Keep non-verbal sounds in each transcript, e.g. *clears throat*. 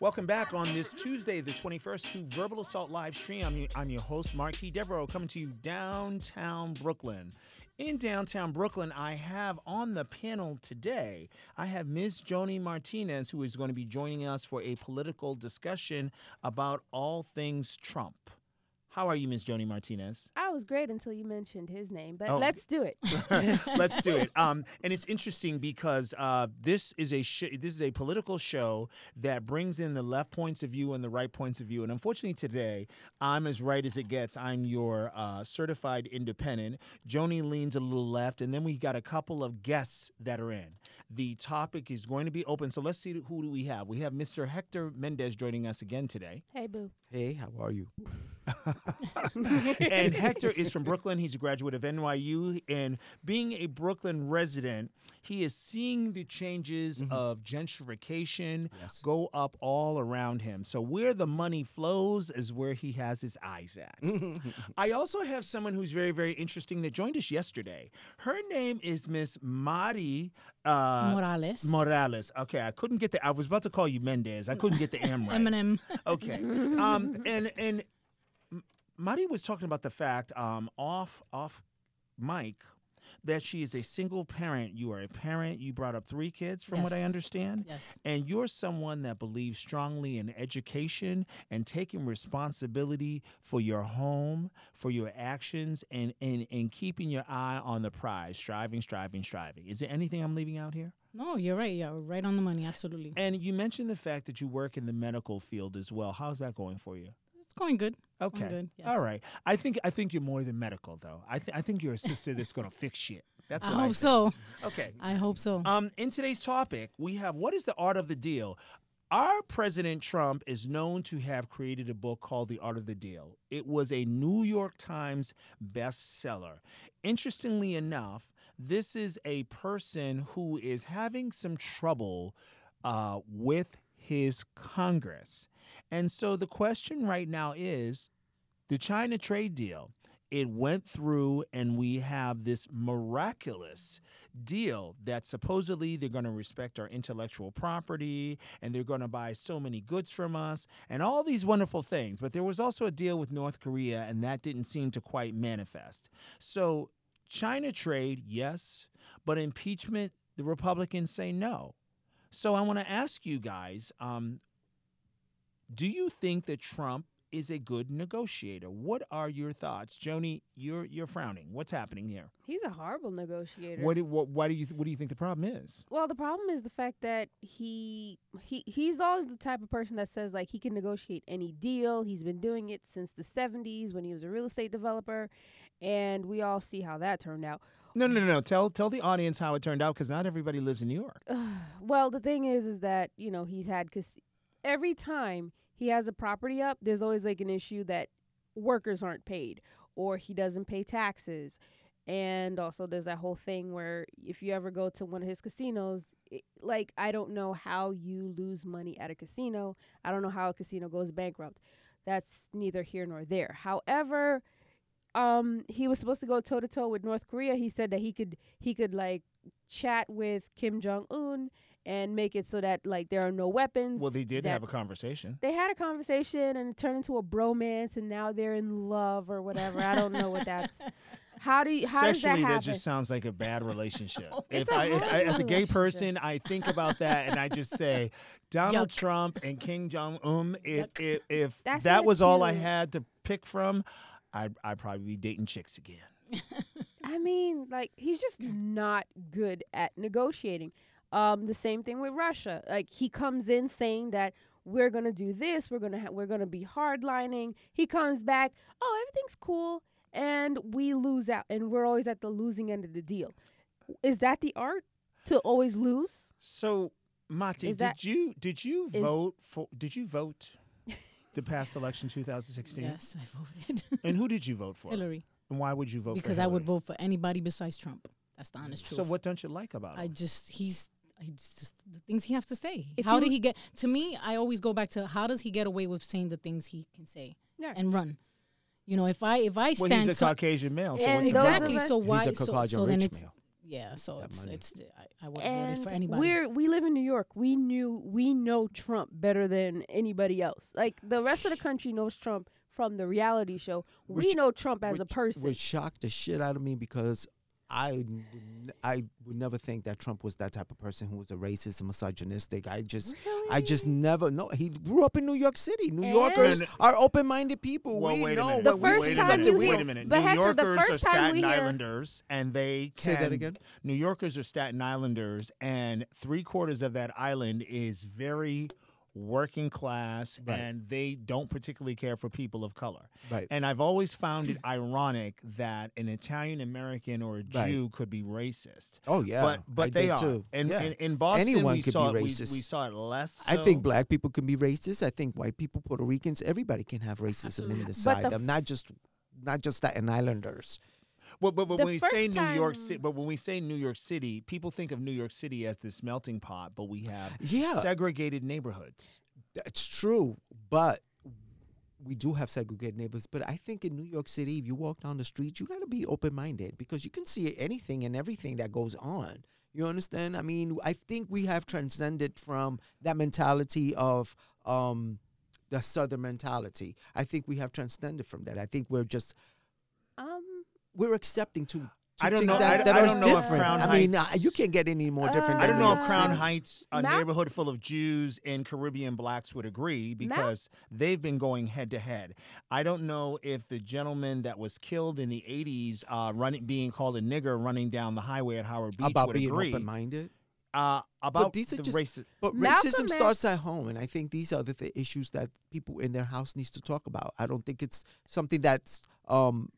Welcome back on this Tuesday, the 21st, to Verbal Assault Live Stream. I'm your, I'm your host, Marquis Devereaux, coming to you downtown Brooklyn. In downtown Brooklyn, I have on the panel today, I have Ms. Joni Martinez, who is going to be joining us for a political discussion about all things Trump. How are you, Ms. Joni Martinez? I was great until you mentioned his name, but Oh. let's do it. *laughs* *laughs* Let's do it. Um, and it's interesting because uh, this is a sh- this is a political show that brings in the left points of view and the right points of view. And unfortunately, today I'm as right as it gets. I'm your uh, certified independent. Joni leans a little left, and then we got a couple of guests that are in. The topic is going to be open. So let's see who do we have. We have Mr. Hector Mendez joining us again today. hey, boo. Hey, how are you? and *laughs* Hector is from Brooklyn. He's a graduate of NYU. And being a Brooklyn resident, he is seeing the changes of gentrification Yes. go up all around him. So, where the money flows is where he has his eyes at. *laughs* I also have someone who's very, very interesting that joined us yesterday. Her name is Miss Mari uh, Morales. Morales. Okay, I couldn't get the. I was about to call you Mendez. I couldn't get the M right. Eminem. *laughs* Okay. Um, and and M- Mari was talking about the fact um, off off mic that she is a single parent. You are a parent. You brought up three kids, from what I understand. Yes. And you're someone that believes strongly in education and taking responsibility for your home, for your actions, and, and, and keeping your eye on the prize, striving, striving, striving. Is there anything I'm leaving out here? No, you're right. You're right on the money. Absolutely. And you mentioned the fact that you work in the medical field as well. How's that going for you? It's going good. Okay. yes. All right. I think I think you're more than medical though. I th- I think you're a sister that's going to fix shit. That's I what I, hope think. so. Okay. I hope so. Um in today's topic, we have what is the art of the deal? Our President Trump is known to have created a book called The Art of the Deal. It was a New York Times bestseller. Interestingly enough, this is a person who is having some trouble uh, with his Congress. And so the question right now is the China trade deal. It went through, and we have this miraculous deal that supposedly they're going to respect our intellectual property and they're going to buy so many goods from us and all these wonderful things. But there was also a deal with North Korea, and that didn't seem to quite manifest. So, China trade, yes, but impeachment, the Republicans say no. So, I want to ask you guys um, do you think that Trump is a good negotiator? What are your thoughts, Joni? You're you're frowning. What's happening here? He's a horrible negotiator. What, do, what why do you what do you think the problem is? well, the problem is the fact that he he he's always the type of person that says like he can negotiate any deal. He's been doing it since the 70s when he was a real estate developer, and we all see how that turned out. No, no, no, no. Tell tell the audience how it turned out because not everybody lives in New York. *sighs* Well, the thing is, is that you know he's had because every time he has a property up, there's always like an issue that workers aren't paid or he doesn't pay taxes, and also there's that whole thing where if you ever go to one of his casinos, it, like I don't know how you lose money at a casino. I don't know how a casino goes bankrupt. That's neither here nor there. However, um, he was supposed to go toe to toe with North Korea. He said that he could he could like chat with Kim Jong Un and make it so that like there are no weapons. Well, they did that- have a conversation. they had a conversation and it turned into a bromance, and now they're in love or whatever. I don't know what that's. *laughs* How do you, how does that Sexually, happen? that just sounds like a bad relationship. *laughs* Oh, it's if, a I, if I, as a gay person, I think about that and I just say, *laughs* Donald Yuck. Trump and Kim Jong Un. If if, if That's that was all I had to pick from, I'd, I'd probably be dating chicks again. I mean, like he's just not good at negotiating. Um, the same thing with Russia. Like he comes in saying that we're gonna do this, we're gonna ha- we're gonna be hardlining. He comes back, oh everything's cool, and we lose out, and we're always at the losing end of the deal. Is that the art to always lose? So, Mati, Is did that- you did you is- vote for? Did you vote the past election 2016? *laughs* yes, I voted. And who did you vote for? Hillary. And why would you vote for Because I would vote for anybody besides Trump. That's the honest truth. So what don't you like about him? I just he's I just the things he has to say. If how you- did he get to me? I always go back to how does he get away with saying the things he can say Yeah. and run. You know, if I if I well, stand he's a so- Caucasian male, so what's the those problem? exactly. of So why? He's a so, Caucasian so then it's male. Yeah, so it's it's I, I wouldn't vote and for anybody. we're we live in New York. We knew we know Trump better than anybody else. Like the rest of the country knows Trump from the reality show. we Which- know Trump as a person. Which shocked the shit out of me because I would n- I would never think that Trump was that type of person who was a racist and misogynistic. I just I just never know. He grew up in New York City. New And- Yorkers No, no. are open-minded people. Well, we wait a know minute. The we first wait time something, you we hear- Wait a minute. but New Hector, Yorkers are first time we Staten Islanders, and they Say that again? New Yorkers are Staten Islanders, and three quarters of that island is very working class, Right. and they don't particularly care for people of color. Right. And I've always found it ironic that an Italian American or a Right. Jew could be racist. Oh yeah, but but I they did are. too. And yeah. in, in Boston, Anyone we could be saw it, we, racist. we saw it less. I think black people can be racist. I think white people, Puerto Ricans, everybody can have racism in Absolutely. side. the them. Not just not just Staten Islanders. But but, but when we say first New York City, but when we say New York City, people think of New York City as this melting pot. But we have Yeah. segregated neighborhoods. That's true, but we do have segregated neighborhoods. But I think in New York City, if you walk down the street, you got to be open minded because you can see anything and everything that goes on. You understand? I mean, I think we have transcended from that mentality of um, the Southern mentality. I think we have transcended from that. I think we're just um, we're accepting to. to I don't know- That, I- that I are don't know if different. Crown I mean, uh, you can't get any more different. Uh, I don't know if Crown City. Heights, a Mal- neighborhood full of Jews and Caribbean blacks, would agree because they've been going head to head. I don't know if the gentleman that was killed in the '80s, uh, running, being called a nigger, running down the highway at Howard Beach, about would being agree open minded. uh, about these are the just- race. But racism X- starts at home, and I think these are the th- issues that people in their house needs to talk about. I don't think it's something that's um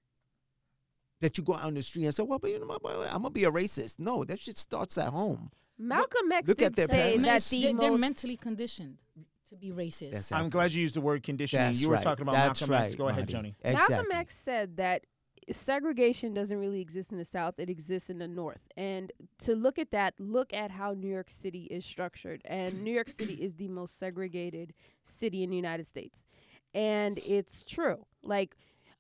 that you go out on the street and say, "Well, but you know, my- my- I'm gonna be a racist." No, that shit starts at home. Malcolm X look did at say that the they're, they're most mentally conditioned to be racist. That's I'm glad you used the word conditioning. That's you were right. talking about That's Malcolm X. right, Go ahead, Marty. Joni. Exactly. Malcolm X said that segregation doesn't really exist in the South; it exists in the North. And to look at that, look at how New York City is structured. And New York City is the most segregated city in the United States, and it's true. Like,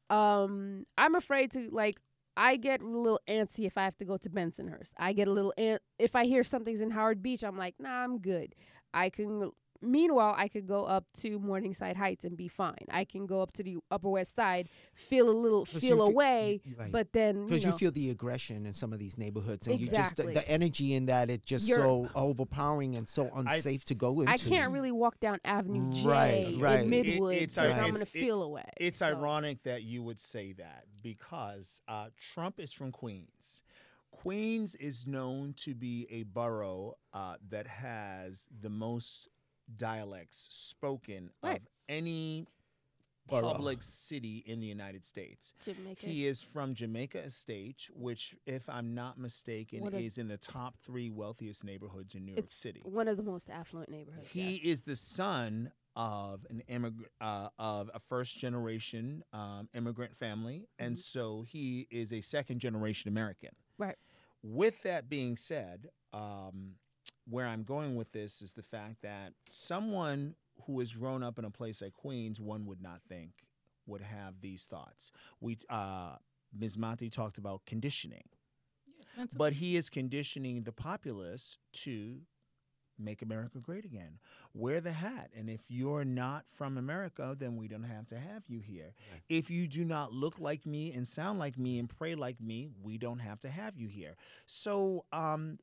um, I'm afraid to like. I get a little antsy if I have to go to Bensonhurst. I get a little ant if I hear something's in Howard Beach. I'm like, nah, I'm good. I can. Meanwhile, I could go up to Morningside Heights and be fine. I can go up to the Upper West Side, feel a little, feel you fe- away, right. but then you because know, you feel the aggression in some of these neighborhoods, and you Exactly. just the, the energy in that it's just You're- so overpowering and so I- unsafe to go into. I can't really walk down Avenue J Right, right. in It- Midwood it's because ir- I'm gonna it- feel away. It's So- ironic that you would say that because uh, Trump is from Queens. Queens is known to be a borough uh, that has the most dialects spoken Right. of any Borough. public city in the United States. Jamaica. He is from Jamaica Estate, which, if I'm not mistaken, One of- is in the top three wealthiest neighborhoods in New York City. one of the most affluent neighborhoods. He yes. is the son of an immigrant, uh, of a first generation um, immigrant family, and Mhm. so he is a second generation American. Right. With that being said, um, where I'm going with this is the fact that someone who has grown up in a place like Queens, one would not think would have these thoughts. We, uh, Ms. Monty talked about conditioning Mental- but he is conditioning the populace to make America great again. Wear the hat. And if you're not from America, then we don't have to have you here. If you do not look like me and sound like me and pray like me, we don't have to have you here. So um,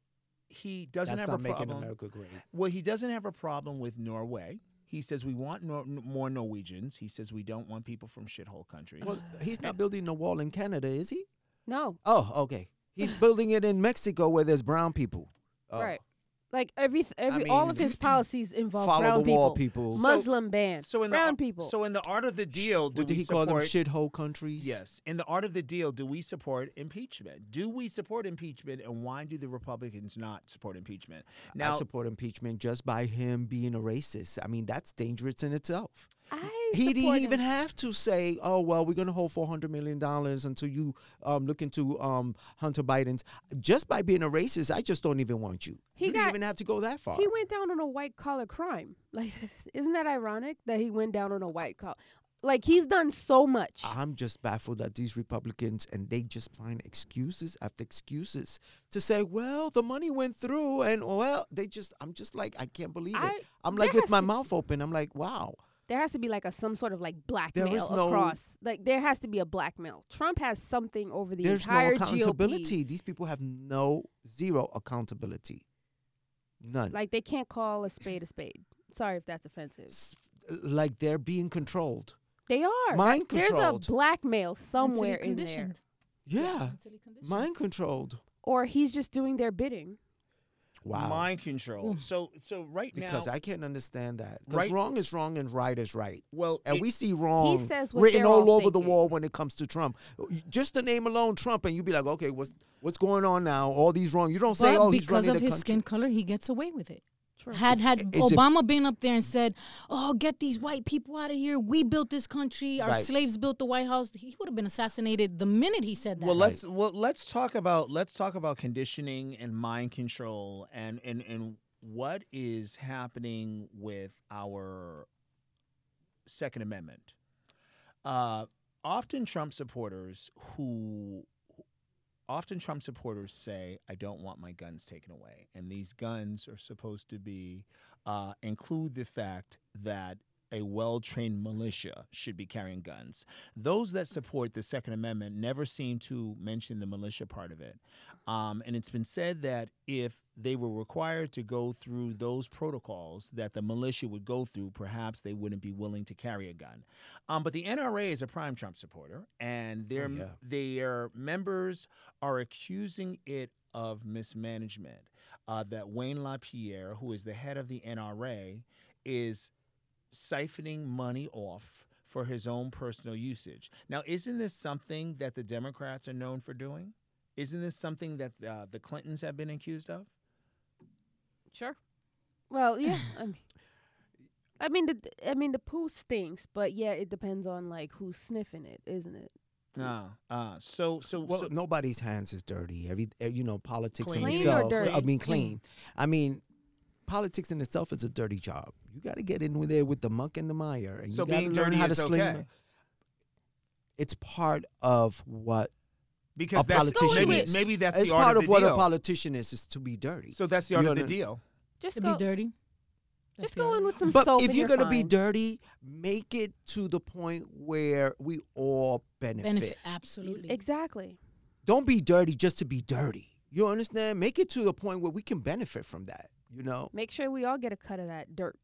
he doesn't That's have not a making problem. America great. Well, he doesn't have a problem with Norway. He says we want nor- more Norwegians. He says we don't want people from shithole countries. Well, he's not building a wall in Canada, is he? no Oh, okay. He's building it in Mexico where there's brown people. Oh. right. Like every every all of his policies involve Follow brown the people, wall people. So- Muslim ban, so in the brown ar- people. So in the art of the deal, do what did we he call them? support? Shithole countries. Yes. In the art of the deal, do we support impeachment? Do we support impeachment, and why do the Republicans not support impeachment? Now, I support impeachment just by him being a racist. I mean, that's dangerous in itself. I He didn't even him. have to say, "Oh well, we're going to hold four hundred million dollars until you um, look into um, Hunter Biden's." Just by being a racist, I just don't even want you. He you didn't even have to go that far. He went down on a white collar crime. *laughs* Like, isn't that ironic that he went down on a white collar? Like he's done so much. I'm just baffled at these Republicans and they just find excuses after excuses to say, well, the money went through and well, they just I'm just like I can't believe it. I- I'm there like with my mouth open. I'm like, wow. There has to be like a some sort of like is blackmail no- across. Like there has to be a blackmail. Trump has something over the There's no entire accountability. GOP. These people have no zero accountability. None. Like they can't call a spade a spade. Sorry if that's offensive. S- like they're being controlled. They are. Mind controlled. There's a blackmail somewhere in there. conditioned. Yeah. Mind controlled. Or he's just doing their bidding. Wow. Mind control. Ooh. So so right because now, because I can't understand that. Because Right- wrong is wrong and right is right. well, And it- we see wrong says written all all over the wall when it comes to Trump. Just the name alone, Trump, and you'd be like, okay, what's what's going on now? All these wrong. You don't say, But oh, he's because running of the his country. skin color, he gets away with it. True. Had had Is it- Obama been up there and said, "Oh, get these white people out of here. We built this country. Our Right. slaves built the White House." He would have been assassinated the minute he said that. well let's well let's talk about let's talk about conditioning and mind control and and and what is happening with our second amendment uh often trump supporters who often trump supporters say i don't want my guns taken away. And these guns are supposed to be uh, include the fact that a well trained militia should be carrying guns. Those that support the Second Amendment never seem to mention the militia part of it. Um, and it's been said that if they were required to go through those protocols that the militia would go through, perhaps they wouldn't be willing to carry a gun. Um, but the NRA is a prime Trump supporter, and their, yeah. their members are accusing it of mismanagement. Uh, that Wayne LaPierre, who is the head of the NRA, is siphoning money off for his own personal usage. Now, isn't this something that the Democrats are known for doing? Isn't this something that uh, the Clintons have been accused of? Sure. Well, yeah. *laughs* I mean, I mean the I mean the poo stinks, but yeah, it depends on like who's sniffing it, isn't it? Ah, ah. So, so, Well, so nobody's hands is dirty. Every eh, you know, politics Clean. in Clean or itself. dirty? I mean, Clean. clean. I mean, politics in itself is a dirty job. You got to get in with there with the muck and the mire, and so you gotta learn how to sling. okay. It's part of what Because a that's politician maybe, is. maybe that's it's the art part of, of the what deal. a politician is, is to be dirty. so that's the You art of the deal. Just to go be dirty. That's just go other- in with some but soap if you're you're gonna be dirty, make it to the point where we all benefit. benefit absolutely. Exactly. Don't be dirty just to be dirty. You understand? Make it to the point where we can benefit from that. You know? Make sure we all get a cut of that dirt.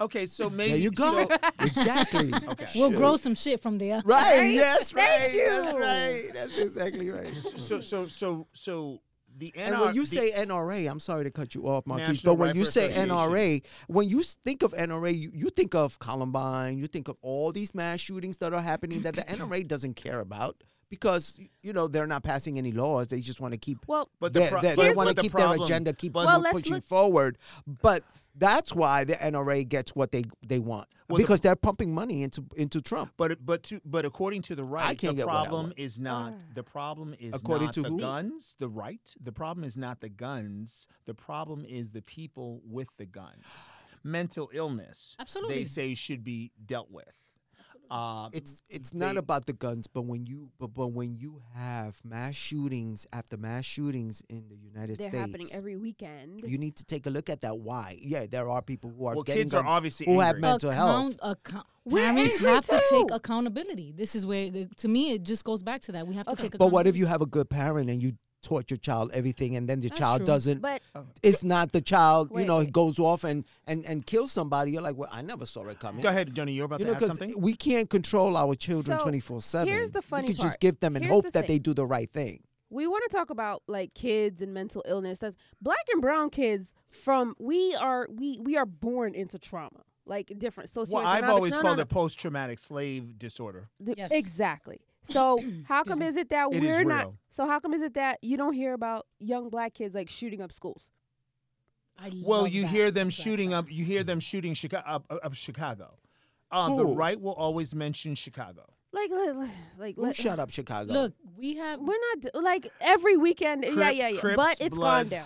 Okay, so maybe There you go. so- *laughs* exactly. *laughs* Okay. We'll Shoot. grow some shit from there. Right. *laughs* Right? Yes. Thank Right. That's right. That's exactly right. so so so so the NR, And when you the- say NRA, I'm sorry to cut you off, Marquise, National but when you say NRA, when you think of NRA, you, you think of Columbine, you think of all these mass shootings that are happening that the *clears throat* NRA doesn't care about because you know they're not passing any laws. They just want to keep Well, but the they, pro- they, but- they want to the keep problem- their agenda, keep Well, pushing look- forward. But that's why the NRA gets what they they want Well, the- because they're pumping money into into Trump. But but to but according to the right, the get what I problem is not Ah. the problem is According not to the who? guns. The right, the problem is not the guns. The problem is the people with the guns. Mental illness, Absolutely. they say should be dealt with. Uh, It's it's not about the guns, but when you but, but when you have mass shootings after mass shootings in the United they're States, happening every weekend. you need to take a look at that. Why? Yeah, there are people who are Well, getting kids are obviously who have angry. mental health. account- We're parents angry have to take accountability. This is where, to me, it just goes back to that. We have to Okay. take. But what if you have a good parent and you taught your child everything, and then the That's child true. doesn't? but It's not the child. you know, wait. goes off and and and kills somebody. You're like, well, I never saw it coming. Go ahead, Johnny. You're about You to know, add because something. we can't control our children So, twenty four seven. here's the funny You could just give them and Here's hope the that they do the right thing. we want to talk about like kids and mental illness. That's black and brown kids from we are we we are born into trauma. Like different socioeconomic. Well, I've always no, no, called no. it post-traumatic slave disorder. The- Yes. Exactly. So *clears throat* how come is it that It is we're not? So how come is it that you don't hear about young black kids like shooting up schools? I Well, love you that. hear them That shooting stuff. up. You hear them shooting Chicago, up, up Chicago. Um, the right will always mention Chicago. Like, like, like, like let- shut up Chicago? Look, we have. We're not like every weekend. yeah, Crip- yeah, yeah. Crips, but it's gone down.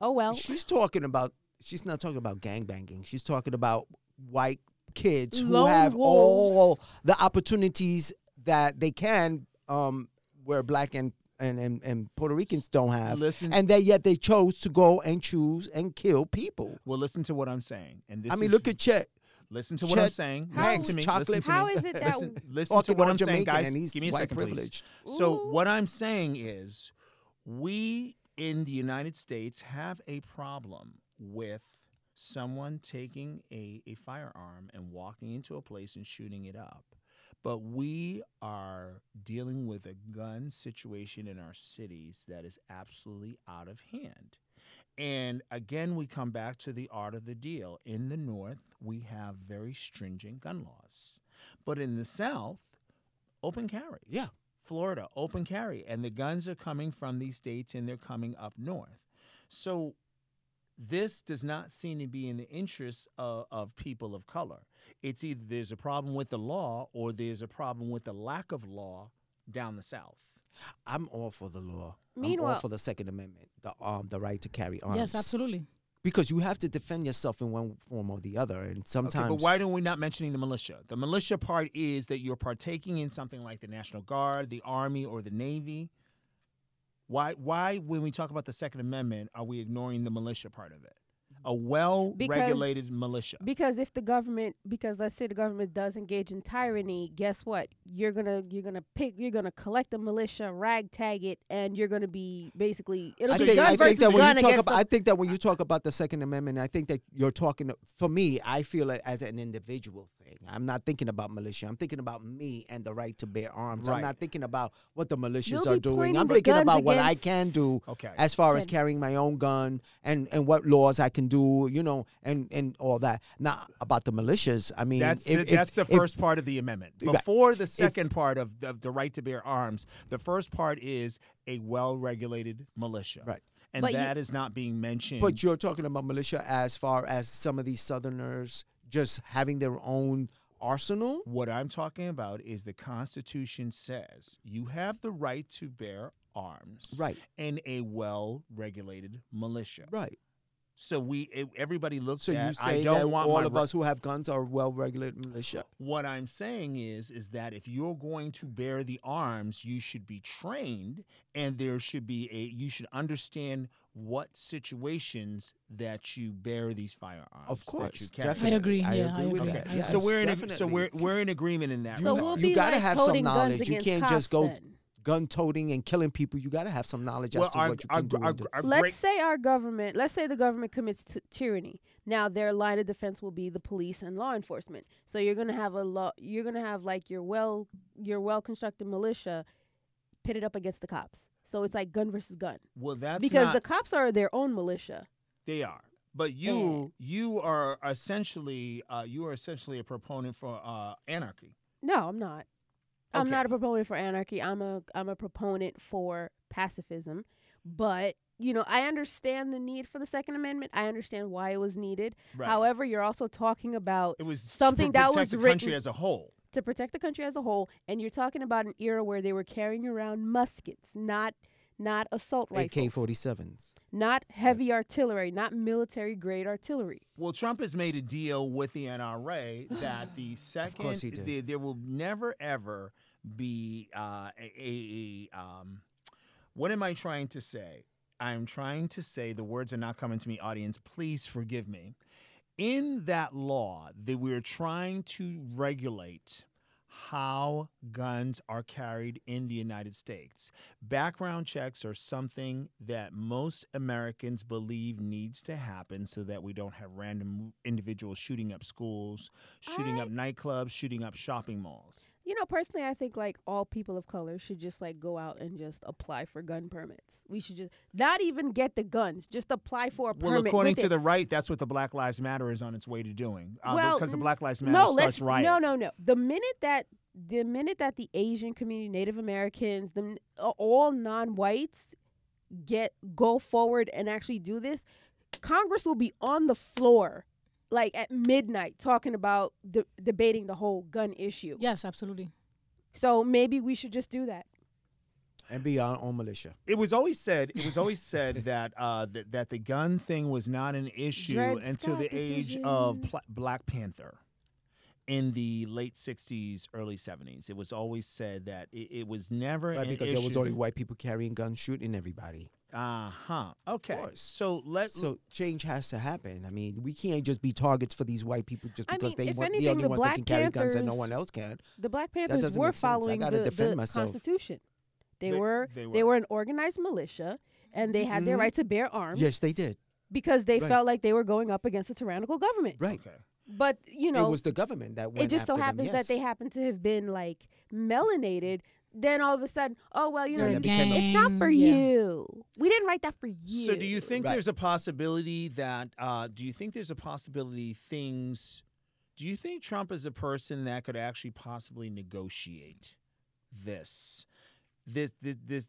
Oh well. she's talking about. She's not talking about gang banging. She's talking about white kids who Lone have all the opportunities that they can, um, where black and and, and, and Puerto Ricans don't have, Listen- and that yet they chose to go and choose and kill people. Well, listen to what I'm saying. And this I mean, is- look at Chet. listen to what I'm saying. How- Listen to me. Chocolate- Listen to me. How is it *laughs* that listen, listen to what I'm saying, guys. and he's Give me a white second, please. privileged. So what I'm saying is, we in the United States have a problem with someone taking a, a firearm and walking into a place and shooting it up. But we are dealing with a gun situation in our cities that is absolutely out of hand. And again, we come back to the art of the deal. In the North, we have very stringent gun laws. But in the South, open carry. Yeah. Florida, open carry. And the guns are coming from these states and they're coming up north. So this does not seem to be in the interest of, of people of color. It's either there's a problem with the law or there's a problem with the lack of law down the South. I'm all for the law. Meanwhile, I'm all for the Second Amendment, the um, the right to carry arms. Yes, absolutely. Because you have to defend yourself in one form or the other, and sometimes. Okay, but why don't we not mentioning the militia? The militia part is that you're partaking in something like the National Guard, the Army, or the Navy. Why, why, when we talk about the Second Amendment, are we ignoring the militia part of it? A well-regulated militia. Because if the government, because let's say the government does engage in tyranny, guess what? You're gonna you're gonna pick you're gonna collect the militia, ragtag it, and you're gonna be basically it'll I be think, gun I versus think that when gun you talk about, the- I think that when you talk about the Second Amendment, I think that you're talking. For me, I feel it as an individual thing. I'm not thinking about militia. I'm thinking about me and the right to bear arms. Right. I'm not thinking about what the militias You'll are doing. I'm thinking guns about what I can do Okay. as far as carrying my own gun and and what laws I can do. You know, and and all that. Not about the militias. I mean, That's if- the, if- that's the if- first part of the amendment. Before the second part of the, of the right to bear arms, the first part is a well-regulated militia. Right. And But you- that is not being mentioned. But you're talking about militia as far as some of these Southerners just having their own arsenal. What I'm talking about is the Constitution says you have the right to bear arms Right. and a well-regulated militia. Right. So we everybody looks So you at say I don't that want all of us who have guns are well-regulated militia. What I'm saying is is that if you're going to bear the arms, you should be trained and there should be a you should understand what situations that you bear these firearms. Of that you course, carry. definitely. I agree, I yeah, agree I with agree. that. I Yes, so we're in a, so we're we're in agreement in that. so regard. we'll you gotta like have some knowledge. You can't just go then. gun toting and killing people. You got to have some knowledge well, as to our, what you our, can do. our, and do. our Let's great- say our government, let's say the government commits t- tyranny. Now their line of defense will be the police and law enforcement. So you're gonna have a law. You're gonna have like your well, your well constructed militia pitted up against the cops. So it's like gun versus gun well, that's because not, the cops are their own militia. They are. But you you are essentially uh, you are essentially a proponent for uh, anarchy. No, I'm not. I'm not a proponent for anarchy. I'm a I'm a proponent for pacifism. But you know, I understand the need for the Second Amendment. I understand why it was needed. Right. However, you're also talking about it was something that was the written- country as a whole. To protect the country as a whole, and you're talking about an era where they were carrying around muskets, not not assault rifles, AK-47s. not heavy artillery, not military grade artillery. Well, Trump has made a deal with the NRA *sighs* that the second course he did. There, there will never ever be uh, a, a, a um, what am I trying to say? I'm trying to say the words are not coming to me, audience. Please forgive me. In that law, that we're trying to regulate how guns are carried in the United States. Background checks are something that most Americans believe needs to happen so that we don't have random individuals shooting up schools, shooting I- up nightclubs, shooting up shopping malls. You know, personally, I think like all people of color should just like go out and just apply for gun permits. We should just not even get the guns, just apply for a Well, permit. Well, according to it. the right, that's what the Black Lives Matter is on its way to doing. Uh, Well, because the Black Lives Matter no, starts riots. no, no, no. The minute that the minute that the Asian community, Native Americans, the all non-whites get go forward and actually do this, Congress will be on the floor like at midnight talking about de- debating the whole gun issue. Yes, absolutely. So maybe we should just do that. And be our own militia. It was always said. It was always said *laughs* that uh, that, that the gun thing was not an issue Dred until Scott the age of decision. Pla- Black Panther, in the late 60s, early 70s. It was always said that it, it was never Right, an because issue. there was only white people carrying guns shooting everybody. Uh huh. Okay. course. So let's. So change has to happen. I mean, we can't just be targets for these white people just I because mean, they if want the only the ones that Black can carry guns and no one else can. The Black Panthers doesn't were make sense. I following the, the. Constitution. They, They- were they they were. were an organized militia, and they had their Mhm. right to bear arms Yes, they did. because they Right. felt like they were going up against a tyrannical government. Right. Okay. But you know, it was the government that went it just so after them, happens that they yes. happen to have been like melanated. Then all of a sudden, oh well, you know, Then you- it became it's not for yeah. you. We didn't write that for you. So do you think Right. there's a possibility that uh, do you think there's a possibility things do you think Trump is a person that could actually possibly negotiate this? This this this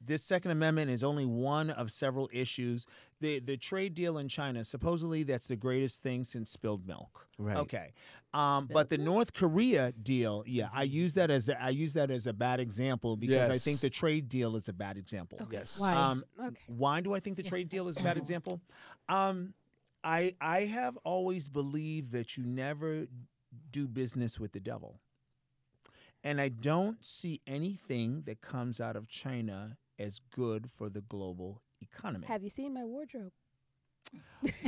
this Second Amendment is only one of several issues. The the trade deal in China, supposedly that's the greatest thing since spilled milk. Right. Okay. Um, but the Spilled North Korea deal, yeah, I use that as a, I use that as a bad example because I think the trade deal is a bad example. Yes. Why? Um, Okay. why do I think the Yeah, trade deal is a bad example? Um, I I have always believed that you never do business with the devil, and I don't see anything that comes out of China as good for the global economy. Have you seen my wardrobe?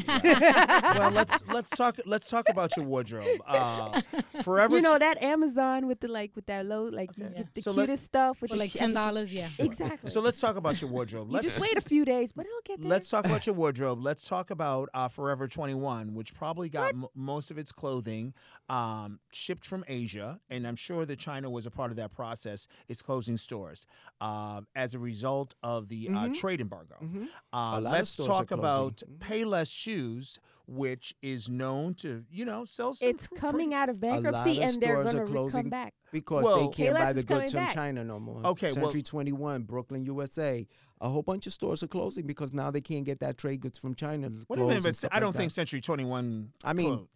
Well, let's let's talk let's talk about your wardrobe. Uh, *laughs* forever, you know that Amazon with the like with that low like you get the So let- cutest stuff with For like ten dollars, yeah. Exactly. So let's talk about your wardrobe. Let's just wait a few days, but it'll get there. Let's talk about your wardrobe. Let's talk about uh, Forever 21, which probably got m- most of its clothing um, shipped from Asia. And I'm sure that China was a part of that process, is closing stores uh, as a result of the uh, Mhm. trade embargo. Mhm. Uh, A lot let's stores talk are about closing. Payless Shoes, which is known to, you know, sell some. it's pr- coming pretty- out of lot bankruptcy of and they're stores are gonna come closing. back. because Well- they can't Payless buy the goods from back. China no more. Okay, well- Century 21, Brooklyn, USA. A whole bunch of stores are closing because now they can't get that trade goods from China. What do you mean? But I don't that. think Century 21. I mean, closed.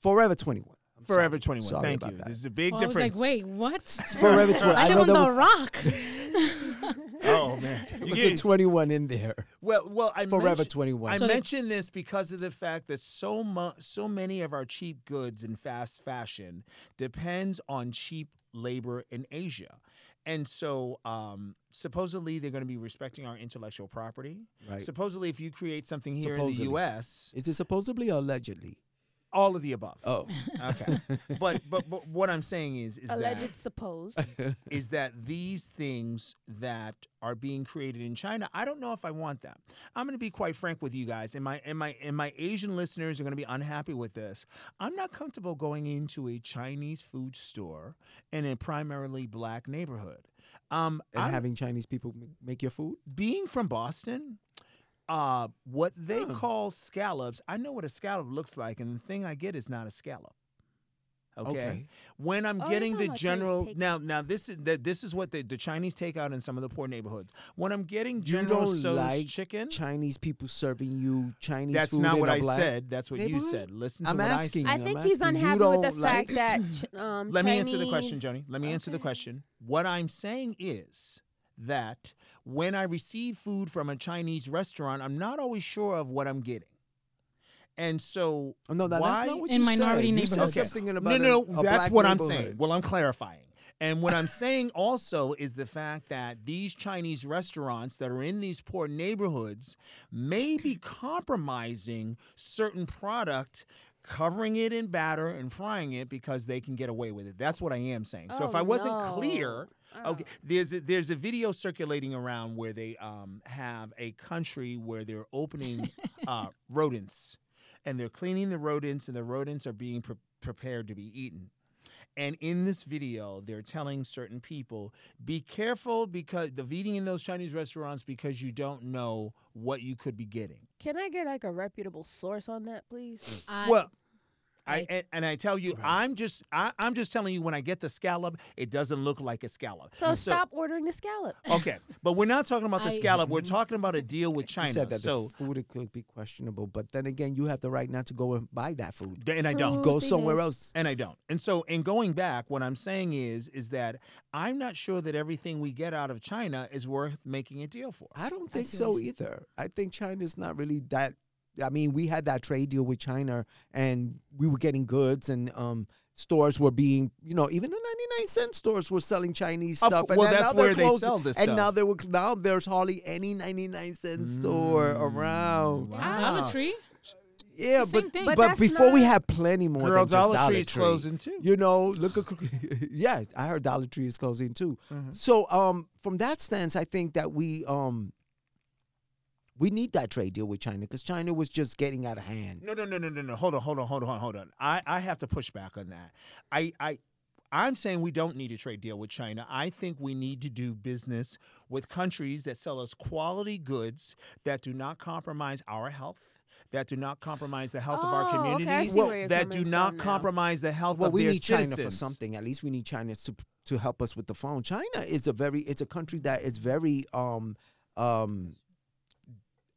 Forever 21. I'm Forever sorry. 21. Sorry Thank you. that. This is a big difference. I was like, wait, what? Forever 21. I, I live know on there the was, rock. *laughs* Oh, man. there You was get- a 21 in there. well, well, I Forever mentioned- 21. I So they- mention this because of the fact that so mu- so many of our cheap goods in fast fashion depends on cheap labor in Asia. And so, um, supposedly, they're going to be respecting our intellectual property. right. Supposedly, if you create something here Supposedly. in the U.S., Is it supposedly or allegedly? All of the above. Oh. Okay, but, but but what I'm saying is is Alleged that supposed. *laughs* is that these things that are being created in China, I don't know if I want them. I'm going to be quite frank with you guys, and my and my and my Asian listeners are going to be unhappy with this. I'm not comfortable going into a Chinese food store in a primarily black neighborhood. Um, and I'm- having Chinese people make your food? being from Boston, uh, what they Oh. call scallops, I know what a scallop looks like, and the thing I get is not a scallop. Okay. Okay. When I'm Oh, getting the general now, now this is that this is what the, the Chinese take out in some of the poor neighborhoods. When I'm getting General don't like chicken, Chinese people serving you Chinese that's food not what a I black- said. That's what you said. Listen to I'm what asking I I think I'm he's asking you unhappy with the like- fact that um, Let me answer the question, Chinese- Johnny. Let me answer the question. What I'm saying is that when I receive food from a Chinese restaurant, I'm not always sure of what I'm getting. And so, Oh, no, that, why? that's not what In you minority said. You said neighborhoods. Okay. something no, about no, a- a that's what I'm saying. Well, I'm clarifying. And what I'm saying also is the fact that these Chinese restaurants that are in these poor neighborhoods may be compromising certain product, covering it in batter and frying it because they can get away with it. That's what I am saying. So if Oh, I wasn't no. clear, okay, Oh. there's a, there's a video circulating around where they um, have a country where they're opening *laughs* uh, rodents and they're cleaning the rodents and the rodents are being pre- prepared to be eaten. And in this video, they're telling certain people, be careful because the eating in those Chinese restaurants because you don't know what you could be getting. Can I get like a reputable source on that, please? I, well, I, I- and, and I tell you, Right. I'm just I, I'm just telling you when I get the scallop, it doesn't look like a scallop. So, stop ordering the scallop. Okay, but we're not talking about the I- scallop. We're mhm. talking about a deal with You China. said that so, the food it could be questionable, but then again, you have the right not to go and buy that food. and I don't. Go somewhere Truthiness. else. and I don't. And so, in going back, what I'm saying is, is that I'm not sure that everything we get out of China is worth making a deal for. I don't think see so either. I think China is not really that. I mean, we had that trade deal with China, and we were getting goods, and um, stores were being, you know, even the ninety nine cent stores were selling Chinese stuff. cou- and well, then that's now they're where they sell this And stuff. now there were now there's hardly any ninety nine cent store Mm, around. wow. Dollar Tree. Yeah, same but thing. but, But that's before we had plenty more. Girl, than just Dollar Dollar Tree is closing too. You know, look at *laughs* yeah. I heard Dollar Tree is closing too. Mhm. So um, from that stance, I think that we um, we need that trade deal with China because China was just getting out of hand. No, no, no, no, no, no. Hold on, hold on, hold on, hold on. I, I have to push back on that. I, I, I'm saying we don't need a trade deal with China. I think we need to do business with countries that sell us quality goods that do not compromise our health, that do not compromise the health of our Oh, okay, I communities, see where you're that do not from now. compromise the health Well, of we their need. China for something. At least we need China to to help us with the phone. China is a very it's a country that is very um um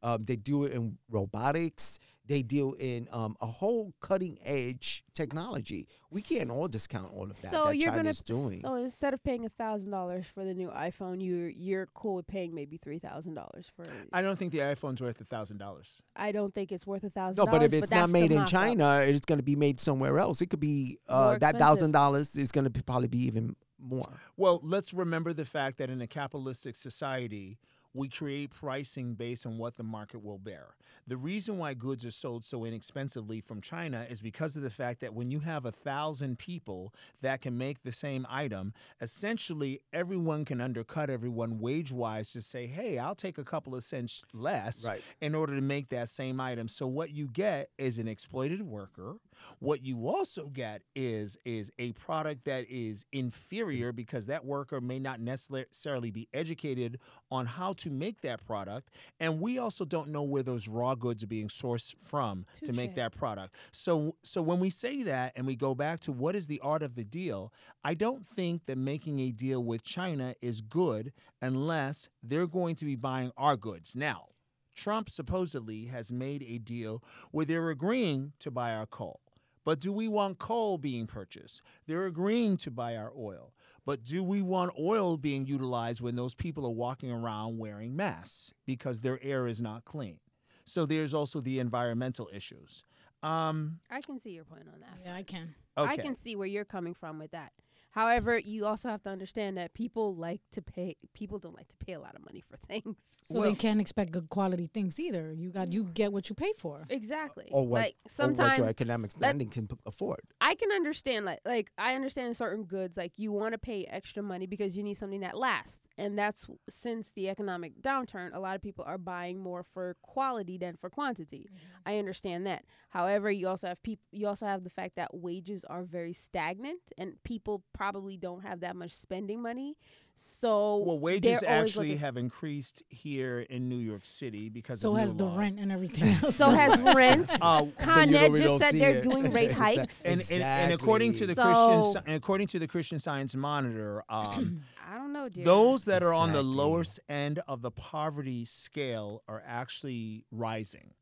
um they do it in robotics. They deal in um, a whole cutting edge technology. We can't all discount all of that so that you're China's gonna doing. so instead of paying a thousand dollars for the new iPhone, you're you're cool with paying maybe three thousand dollars for. I don't think the iPhone's worth a thousand dollars. I don't think it's worth a thousand. No, but if dollars, it's not made in mock-up. China, it's going to be made somewhere else. It could be uh, that thousand dollars is going to probably be even more. Well, let's remember the fact that in a capitalistic society, we create pricing based on what the market will bear. The reason why goods are sold so inexpensively from China is because of the fact that when you have a thousand people that can make the same item, essentially everyone can undercut everyone wage wise to say, hey, I'll take a couple of cents less Right. in order to make that same item. So what you get is an exploited worker. What you also get is is a product that is inferior because that worker may not necessarily be educated on how to make that product, and we also don't know where those raw goods are being sourced from to make that product. So so when we say that and we go back to what is the art of the deal, I don't think that making a deal with China is good unless they're going to be buying our goods. Now, Trump supposedly has made a deal where they're agreeing to buy our coal. But do we want coal being purchased? They're agreeing to buy our oil. But do we want oil being utilized when those people are walking around wearing masks because their air is not clean? So there's also the environmental issues. Um, I can see your point on that. Yeah, I can. okay. I can see where you're coming from with that. However, you also have to understand that people like to pay. People don't like to pay a lot of money for *laughs* things. So Well- they can't expect good quality things either. You got you get what you pay for. Exactly. Or what, like or what sometimes your economic standing can p- afford. I can understand like like I understand certain goods like you want to pay extra money because you need something that lasts. And that's since the economic downturn, a lot of people are buying more for quality than for quantity. Mm-hmm. I understand that. However, you also have people you also have the fact that wages are very stagnant and people probably don't have that much spending money. So well, wages actually looking- have increased here in New York City because So of has new the laws. rent and everything *laughs* else. so has *laughs* rent. Uh, Con you Ed just said they're it. doing rate *laughs* Exact- hikes. and, and, and according to the Exactly. Christian, and according to the Christian Science Monitor, um, *clears throat* I don't know, dear. those that are on the lowest end of the poverty scale are actually rising.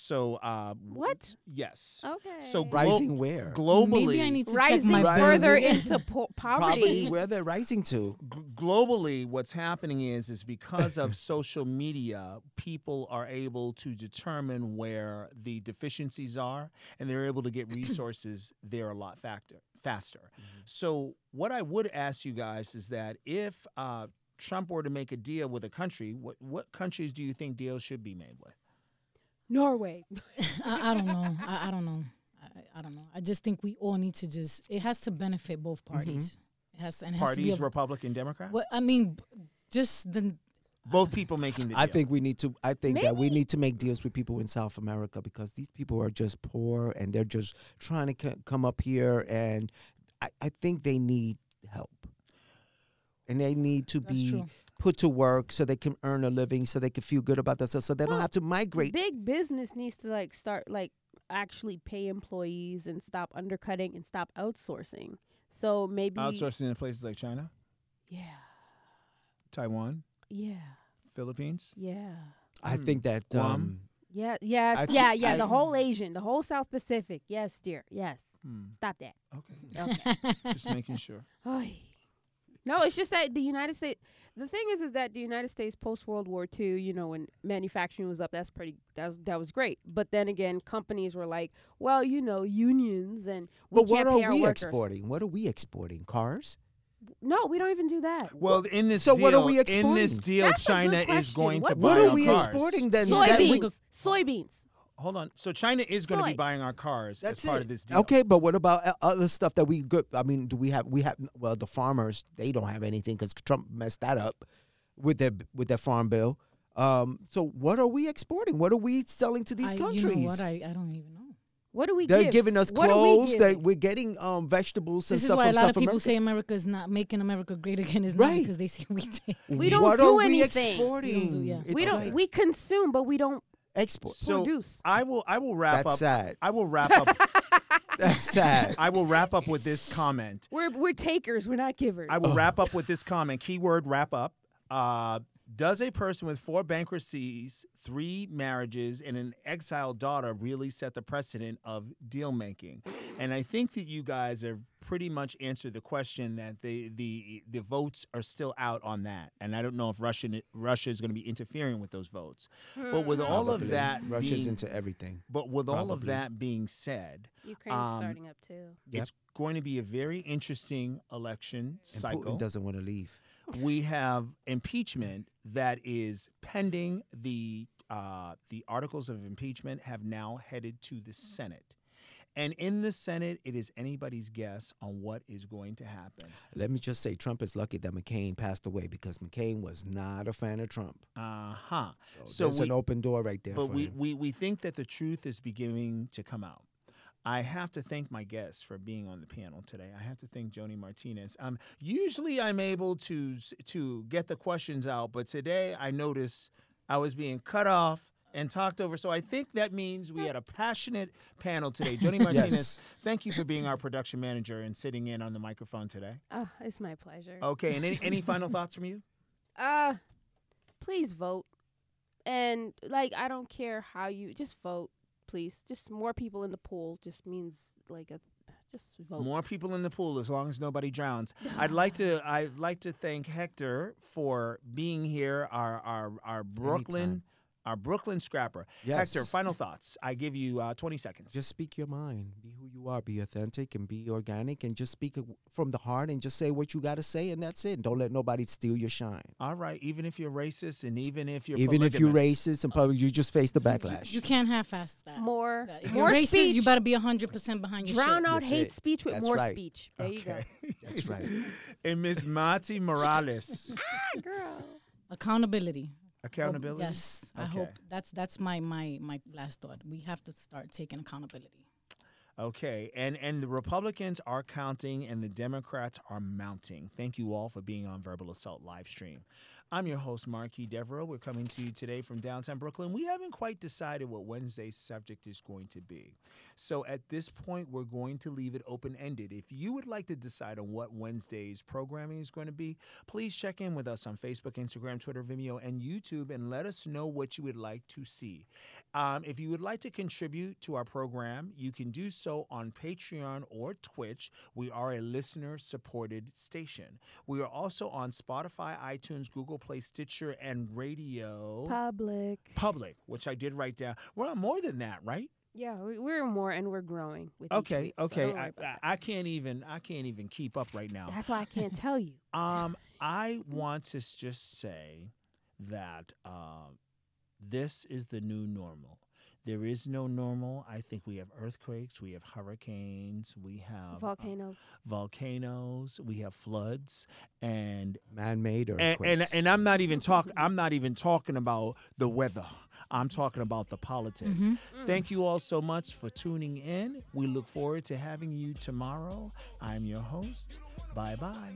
So, uh, What? Yes. Okay. So glo- Rising where? globally, Maybe I need to check rising my Rising. further into *laughs* po- Poverty, poverty. where they're rising to. g- globally, what's happening is is because of *laughs* social media, people are able to determine where the deficiencies are, and they're able to get *clears throat* resources there a lot factor faster. So, what I would ask you guys is that if uh, Trump were to make a deal with a country, what what countries do you think deals should be made with? Norway. *laughs* I, I don't know. I, I don't know. I, I don't know. I just think we all need to just. It has to benefit both mm-hmm. parties. It has and it has to be. Parties, A, Republican, Democrat, what I mean, just the. both people making the deal. I think we need to. I think that we need to make deals with people in South America because these people are just poor and they're just trying to c- come up here, and I, I think they need help, and they need to That's be true. Put to work so they can earn a living, so they can feel good about themselves, so they don't have to migrate. Big business needs to like start like actually pay employees and stop undercutting and stop outsourcing. So maybe outsourcing in places like China, Yeah. Taiwan, Yeah. Philippines. Yeah. I Mm. think that Guam? um, Yeah, yes, I yeah, thi- yeah. I- the whole Asian, the whole South Pacific. Yes, dear. Yes. Hmm, Stop that. Okay, Okay. just making sure. Oy. No, it's just that the United States, The thing is, is that the United States post World War II, you know, when manufacturing was up, that's pretty, that was, that was great. But then again, companies were like, well, you know, unions and we But what can't are pay our we workers. exporting? What are we exporting? Cars? No, we don't even do that. Well, in this So deal, what are we in this deal, That's a good China is question. going to What- buy What our are we cars. exporting then? that we- Soybeans. Soybeans. Hold on. So China is going to be Soy. buying our cars That's as part it. of this deal. Okay, but what about other stuff that we good? I mean, do we have we have well the farmers they don't have anything because Trump messed that up with their with their farm bill. Um, so what are we exporting? What are we selling to these I, countries? You know what? I, I don't even know. What do we They're give? giving us What are we clothes. That giving? we're getting um, vegetables and This is stuff why a lot South of people America. say America is not making America great again. Is not Right. because they say *laughs* we take. We don't what do are we anything. exporting? We don't do- yeah. We don't. like we consume, but we don't export. So produce. I will I will wrap That's up sad. I will wrap up *laughs* That's sad. I will wrap up with this comment. We're we're takers. We're not givers. I will wrap up with this comment. Keyword wrap up. Uh, does a person with four bankruptcies, three marriages, and an exiled daughter really set the precedent of deal making? And I think that you guys have pretty much answered the question that the the the votes are still out on that. And I don't know if Russia Russia is going to be interfering with those votes. But with all of that, Russia's being, into everything. but with all of that being said, Ukraine's um, starting up too. Yep. it's going to be a very interesting election And cycle Putin doesn't want to leave. We have impeachment that is pending. The uh, the articles of impeachment have now headed to the Senate, and in the Senate, it is anybody's guess on what is going to happen. Let me just say, Trump is lucky that McCain passed away because McCain was not a fan of Trump. Uh huh. So, So there's we, an open door right there. but we, him. we we think that the truth is beginning to come out. I have to thank my guests for being on the panel today. I have to thank Joni Martinez. Um, usually I'm able to to get the questions out, but today I noticed I was being cut off and talked over. So I think that means we had a passionate panel today. *laughs* Joni Martinez, Yes. thank you for being our production manager and sitting in on the microphone today. Oh, it's my pleasure. Okay, and any, *laughs* any final thoughts from you? Uh, please vote. And like, I don't care how you just vote, please. Just more people in the pool just means like a just vote. More people in the pool as long as nobody drowns. I'd like to *laughs* I'd like to thank Hector for being here, our our our Brooklyn Anytime. Our Brooklyn scrapper. Yes. Hector, final thoughts. I give you uh, 20 seconds. Just speak your mind. Be who you are. Be authentic and be organic and just speak from the heart and just say what you got to say and that's it. Don't let nobody steal your shine. All right, even if you're racist and even if you're Even if you're racist and public, you just face the backlash. You can't half-ass that. more, Yeah, If more you're racist, speech. you better be hundred percent behind your drown shit. out That's hate it. speech with That's more right. speech. There you go. That's right. *laughs* and Miss Mati Morales. Ah, girl. Accountability. Accountability? Yes, I hope that's that's my my my last thought. We have to start taking accountability. Okay, and and the Republicans are counting and the Democrats are mounting. Thank you all for being on Verbal Assault live stream. I'm your host, Marquis Devereaux. We're coming to you today from downtown Brooklyn. We haven't quite decided what Wednesday's subject is going to be. So at this point, we're going to leave it open ended. If you would like to decide on what Wednesday's programming is going to be, please check in with us on Facebook, Instagram, Twitter, Vimeo, and YouTube and let us know what you would like to see. Um, if you would like to contribute to our program, you can do so on Patreon or Twitch. We are a listener supported station. We are also on Spotify, iTunes, Google Play, Stitcher, and Radio Public. Public, which I did write down. We're on more than that, right? Yeah, we, we're more and we're growing. With each Okay, week, okay. don't I, I. I can't even I can't even keep up right now. That's why I can't tell you. *laughs* Um, I want to just say that uh, this is the new normal. There is no normal. I think we have earthquakes, we have hurricanes, we have uh, Volcanoes. volcanoes, we have floods, and Man-made and, earthquakes. and and I'm not even talk. I'm not even talking about the weather. I'm talking about the politics. Thank you all so much for tuning in. We look forward to having you tomorrow. I'm your host. Bye bye.